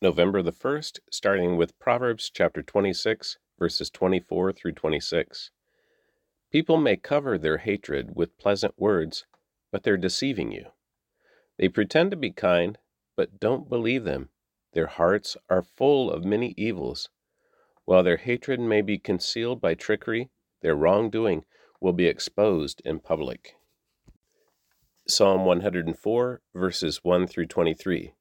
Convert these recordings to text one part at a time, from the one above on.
November the 1st, starting with Proverbs chapter 26, verses 24 through 26. People may cover their hatred with pleasant words, but they're deceiving you. They pretend to be kind, but don't believe them. Their hearts are full of many evils. While their hatred may be concealed by trickery, their wrongdoing will be exposed in public. Psalm 104, verses 1 through 23.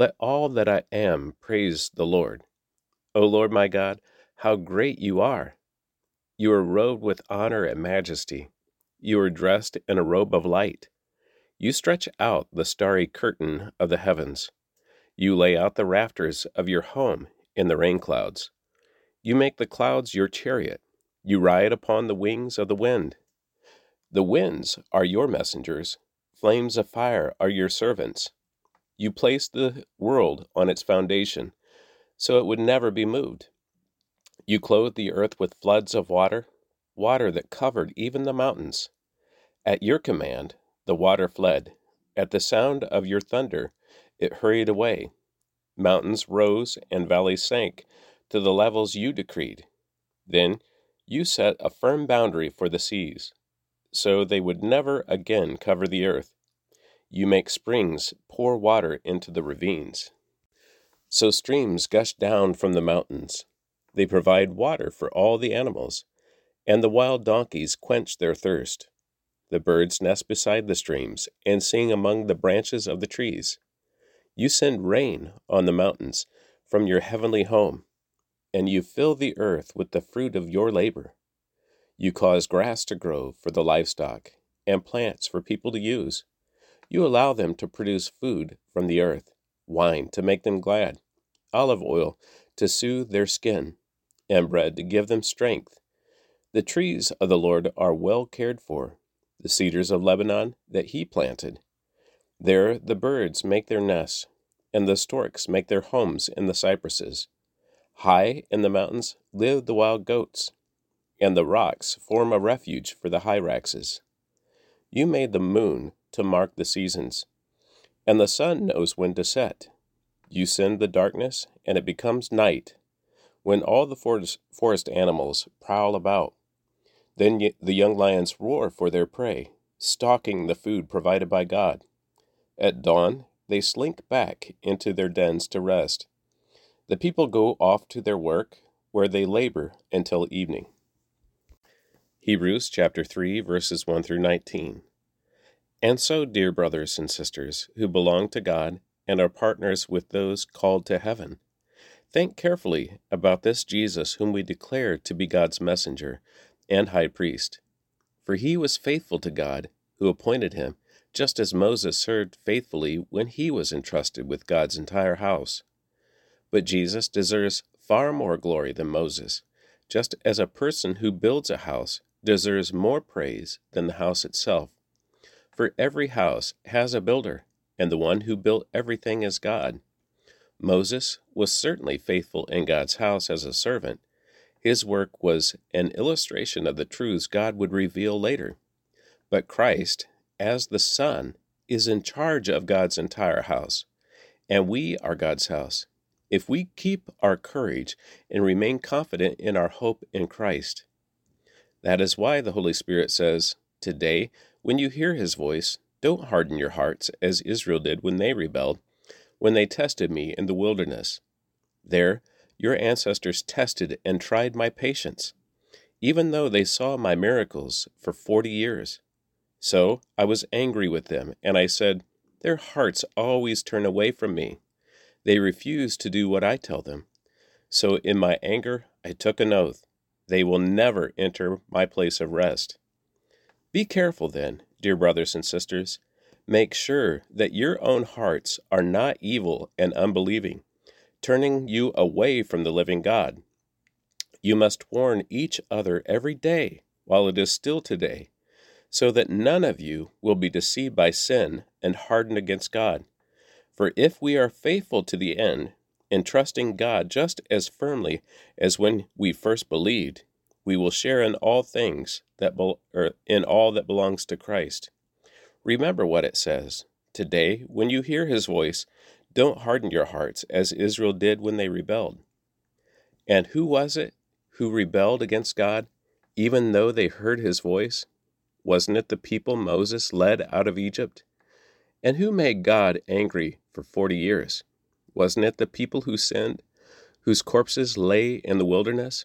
Let all that I am praise the Lord. O Lord my God, how great you are! You are robed with honor and majesty. You are dressed in a robe of light. You stretch out the starry curtain of the heavens. You lay out the rafters of your home in the rain clouds. You make the clouds your chariot. You ride upon the wings of the wind. The winds are your messengers, flames of fire are your servants. You placed the world on its foundation, so it would never be moved. You clothed the earth with floods of water, water that covered even the mountains. At your command, the water fled. At the sound of your thunder, it hurried away. Mountains rose and valleys sank to the levels you decreed. Then you set a firm boundary for the seas so they would never again cover the earth. You make springs pour water into the ravines. So streams gush down from the mountains. They provide water for all the animals, and the wild donkeys quench their thirst. The birds nest beside the streams and sing among the branches of the trees. You send rain on the mountains from your heavenly home, and you fill the earth with the fruit of your labor. You cause grass to grow for the livestock and plants for people to use. You allow them to produce food from the earth, wine to make them glad, olive oil to soothe their skin, and bread to give them strength. The trees of the Lord are well cared for, the cedars of Lebanon that he planted. There the birds make their nests, and the storks make their homes in the cypresses. High in the mountains live the wild goats and the rocks form a refuge for the hyraxes. You made the moon to mark the seasons, and the sun knows when to set. You send the darkness, and it becomes night, when all the forest, animals prowl about. Then the young lions roar for their prey, stalking the food provided by God. At dawn, they slink back into their dens to rest. The people go off to their work, where they labor until evening. Hebrews chapter 3 verses 1 through 19. And so, dear brothers and sisters who belong to God and are partners with those called to heaven, think carefully about this Jesus whom we declare to be God's messenger and high priest. For he was faithful to God who appointed him, just as Moses served faithfully when he was entrusted with God's entire house. But Jesus deserves far more glory than Moses, just as a person who builds a house deserves more praise than the house itself. For every house has a builder, and the one who built everything is God. Moses was certainly faithful in God's house as a servant. His work was an illustration of the truths God would reveal later. But Christ, as the Son, is in charge of God's entire house, and we are God's house. If we keep our courage and remain confident in our hope in Christ, that is why the Holy Spirit says, Today, when you hear his voice, don't harden your hearts as Israel did when they rebelled, when they tested me in the wilderness. There, your ancestors tested and tried my patience, even though they saw my miracles for forty years. So I was angry with them, and I said, Their hearts always turn away from me. They refuse to do what I tell them. So in my anger I took an oath. They will never enter my place of rest. Be careful, then, dear brothers and sisters. Make sure that your own hearts are not evil and unbelieving, turning you away from the living God. You must warn each other every day while it is still today, so that none of you will be deceived by sin and hardened against God. For if we are faithful to the end, in trusting God just as firmly as when we first believed, we will share in all things that be, in all that belongs to Christ. Remember what it says. Today, when you hear his voice, Don't harden your hearts as Israel did when they rebelled. And who was it who rebelled against God, even though they heard his voice? Wasn't it the people Moses led out of Egypt? And who made God angry for forty years? Wasn't it the people who sinned, whose corpses lay in the wilderness?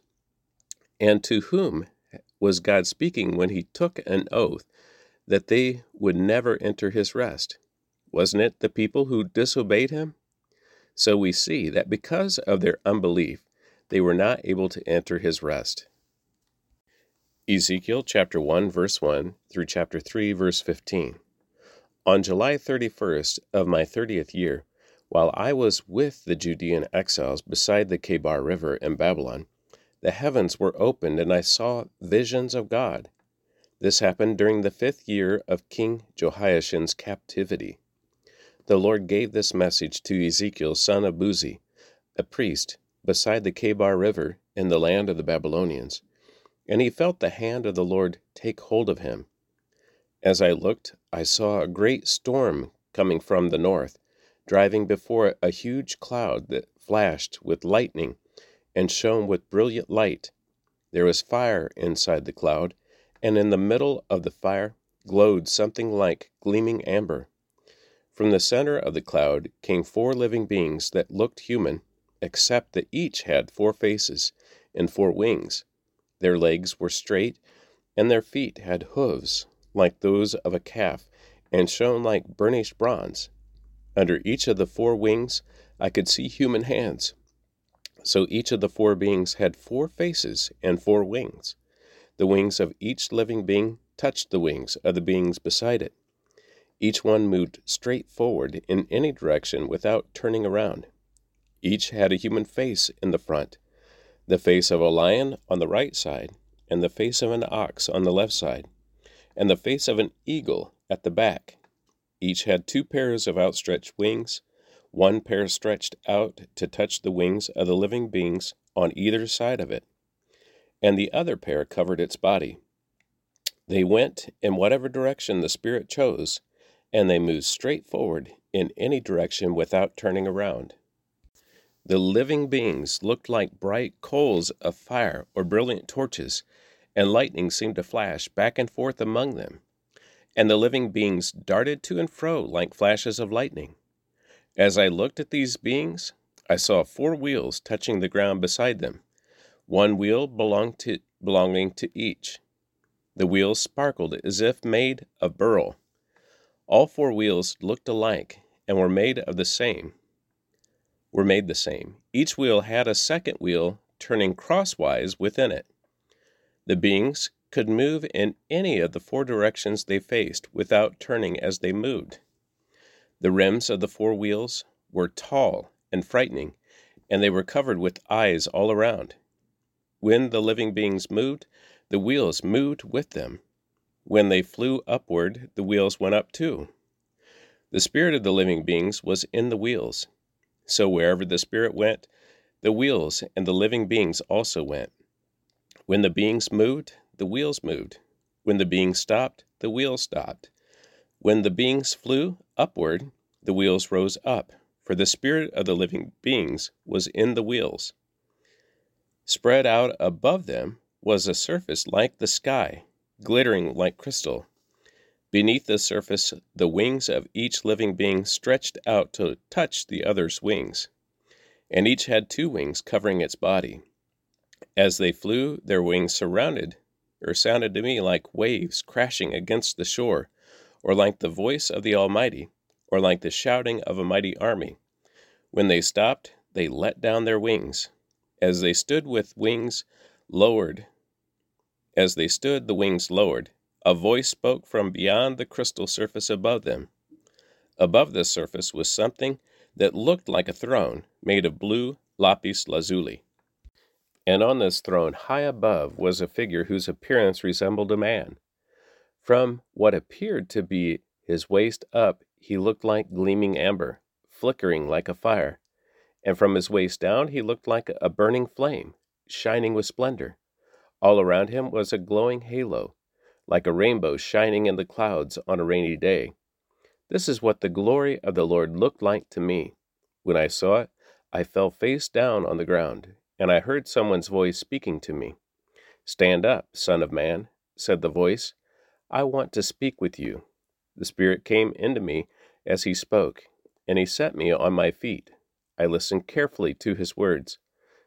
And to whom was God speaking when he took an oath that they would never enter his rest? Wasn't it the people who disobeyed him? So we see that because of their unbelief, they were not able to enter his rest. Ezekiel chapter 1 verse 1 through chapter 3 verse 15. On July 31st of my 30th year, while I was with the Judean exiles beside the Kebar River in Babylon, the heavens were opened and I saw visions of God. This happened during the fifth year of King Jehoiachin's captivity the Lord gave this message to Ezekiel, son of Buzi, a priest, beside the Kebar River in the land of the Babylonians. And he felt the hand of the Lord take hold of him. As I looked, I saw a great storm coming from the north, driving before it a huge cloud that flashed with lightning and shone with brilliant light. There was fire inside the cloud, and in the middle of the fire glowed something like gleaming amber. From the center of the cloud came four living beings that looked human, except that each had four faces and four wings. Their legs were straight, and their feet had hooves like those of a calf, and shone like burnished bronze. Under each of the four wings I could see human hands. So each of the four beings had four faces and four wings. The wings of each living being touched the wings of the beings beside it. Each one moved straight forward in any direction without turning around. Each had a human face in the front, the face of a lion on the right side, and the face of an ox on the left side, and the face of an eagle at the back. Each had two pairs of outstretched wings, one pair stretched out to touch the wings of the living beings on either side of it, and the other pair covered its body. They went in whatever direction the Spirit chose and they moved straight forward in any direction without turning around. The living beings looked like bright coals of fire or brilliant torches, and lightning seemed to flash back and forth among them. And the living beings darted to and fro like flashes of lightning. As I looked at these beings, I saw four wheels touching the ground beside them, one wheel belonged to, belonging to each. The wheels sparkled as if made of beryl all four wheels looked alike and were made of the same. Were made the same. Each wheel had a second wheel turning crosswise within it. The beings could move in any of the four directions they faced without turning as they moved. The rims of the four wheels were tall and frightening, and they were covered with eyes all around. When the living beings moved, the wheels moved with them. When they flew upward, the wheels went up too. The spirit of the living beings was in the wheels. So wherever the spirit went, the wheels and the living beings also went. When the beings moved, the wheels moved. When the beings stopped, the wheels stopped. When the beings flew upward, the wheels rose up, for the spirit of the living beings was in the wheels. Spread out above them was a surface like the sky glittering like crystal. Beneath the surface, the wings of each living being stretched out to touch the other's wings, and each had two wings covering its body. As they flew, their wings surrounded or sounded to me like waves crashing against the shore, or like the voice of the Almighty, or like the shouting of a mighty army. When they stopped, they let down their wings. As they stood with wings lowered, as they stood, the wings lowered. A voice spoke from beyond the crystal surface above them. Above this surface was something that looked like a throne made of blue lapis lazuli. And on this throne, high above, was a figure whose appearance resembled a man. From what appeared to be his waist up, he looked like gleaming amber, flickering like a fire, and from his waist down, he looked like a burning flame, shining with splendor. All around him was a glowing halo, like a rainbow shining in the clouds on a rainy day. This is what the glory of the Lord looked like to me. When I saw it, I fell face down on the ground, and I heard someone's voice speaking to me. Stand up, Son of Man, said the voice. I want to speak with you. The Spirit came into me as he spoke, and he set me on my feet. I listened carefully to his words.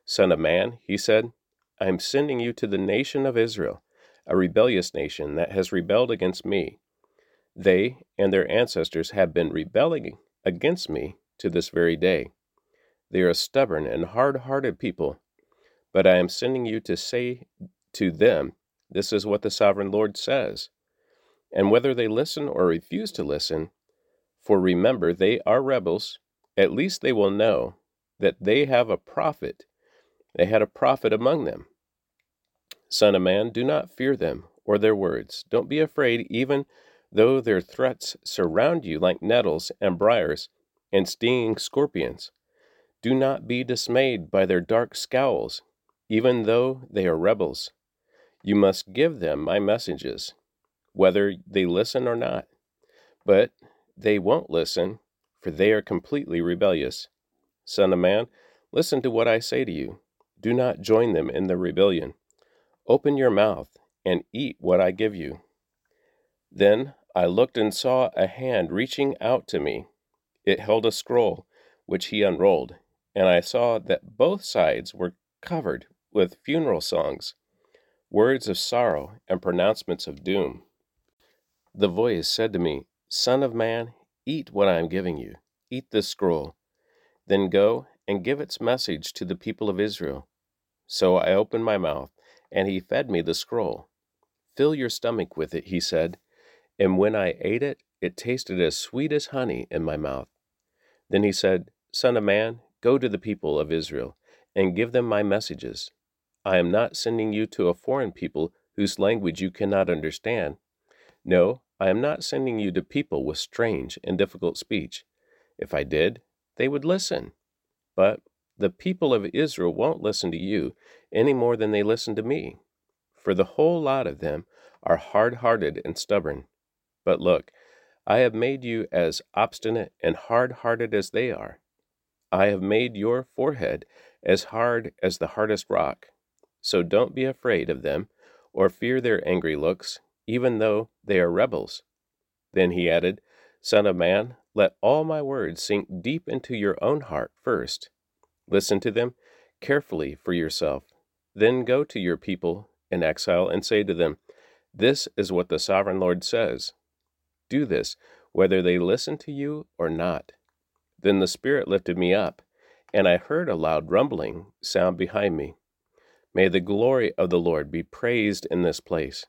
Son of man, he said, I am sending you to the nation of Israel, a rebellious nation that has rebelled against me. They and their ancestors have been rebelling against me to this very day. They are a stubborn and hard hearted people, but I am sending you to say to them, This is what the sovereign Lord says. And whether they listen or refuse to listen, for remember, they are rebels, at least they will know that they have a prophet. They had a prophet among them. Son of man, do not fear them or their words. Don't be afraid, even though their threats surround you like nettles and briars and stinging scorpions. Do not be dismayed by their dark scowls, even though they are rebels. You must give them my messages, whether they listen or not. But they won't listen, for they are completely rebellious. Son of man, listen to what I say to you. Do not join them in the rebellion. Open your mouth and eat what I give you. Then I looked and saw a hand reaching out to me. It held a scroll, which he unrolled, and I saw that both sides were covered with funeral songs, words of sorrow, and pronouncements of doom. The voice said to me, Son of man, eat what I am giving you. Eat this scroll. Then go and give its message to the people of Israel. So I opened my mouth, and he fed me the scroll. Fill your stomach with it, he said. And when I ate it, it tasted as sweet as honey in my mouth. Then he said, Son of man, go to the people of Israel, and give them my messages. I am not sending you to a foreign people whose language you cannot understand. No, I am not sending you to people with strange and difficult speech. If I did, they would listen. But the people of Israel won't listen to you any more than they listen to me, for the whole lot of them are hard hearted and stubborn. But look, I have made you as obstinate and hard hearted as they are. I have made your forehead as hard as the hardest rock. So don't be afraid of them or fear their angry looks even though they are rebels. Then he added, Son of man, let all my words sink deep into your own heart first. Listen to them carefully for yourself. Then go to your people in exile and say to them, This is what the sovereign Lord says. Do this, whether they listen to you or not. Then the Spirit lifted me up, and I heard a loud rumbling sound behind me. May the glory of the Lord be praised in this place.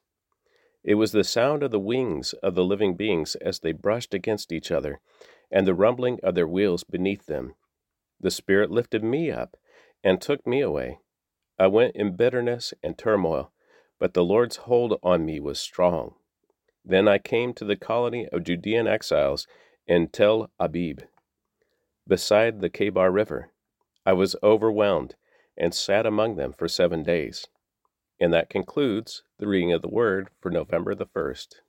It was the sound of the wings of the living beings as they brushed against each other, and the rumbling of their wheels beneath them. The Spirit lifted me up and took me away. I went in bitterness and turmoil, but the Lord's hold on me was strong. Then I came to the colony of Judean exiles in Tel Abib, beside the Kebar River. I was overwhelmed and sat among them for seven days. And that concludes the reading of the Word for November the 1st.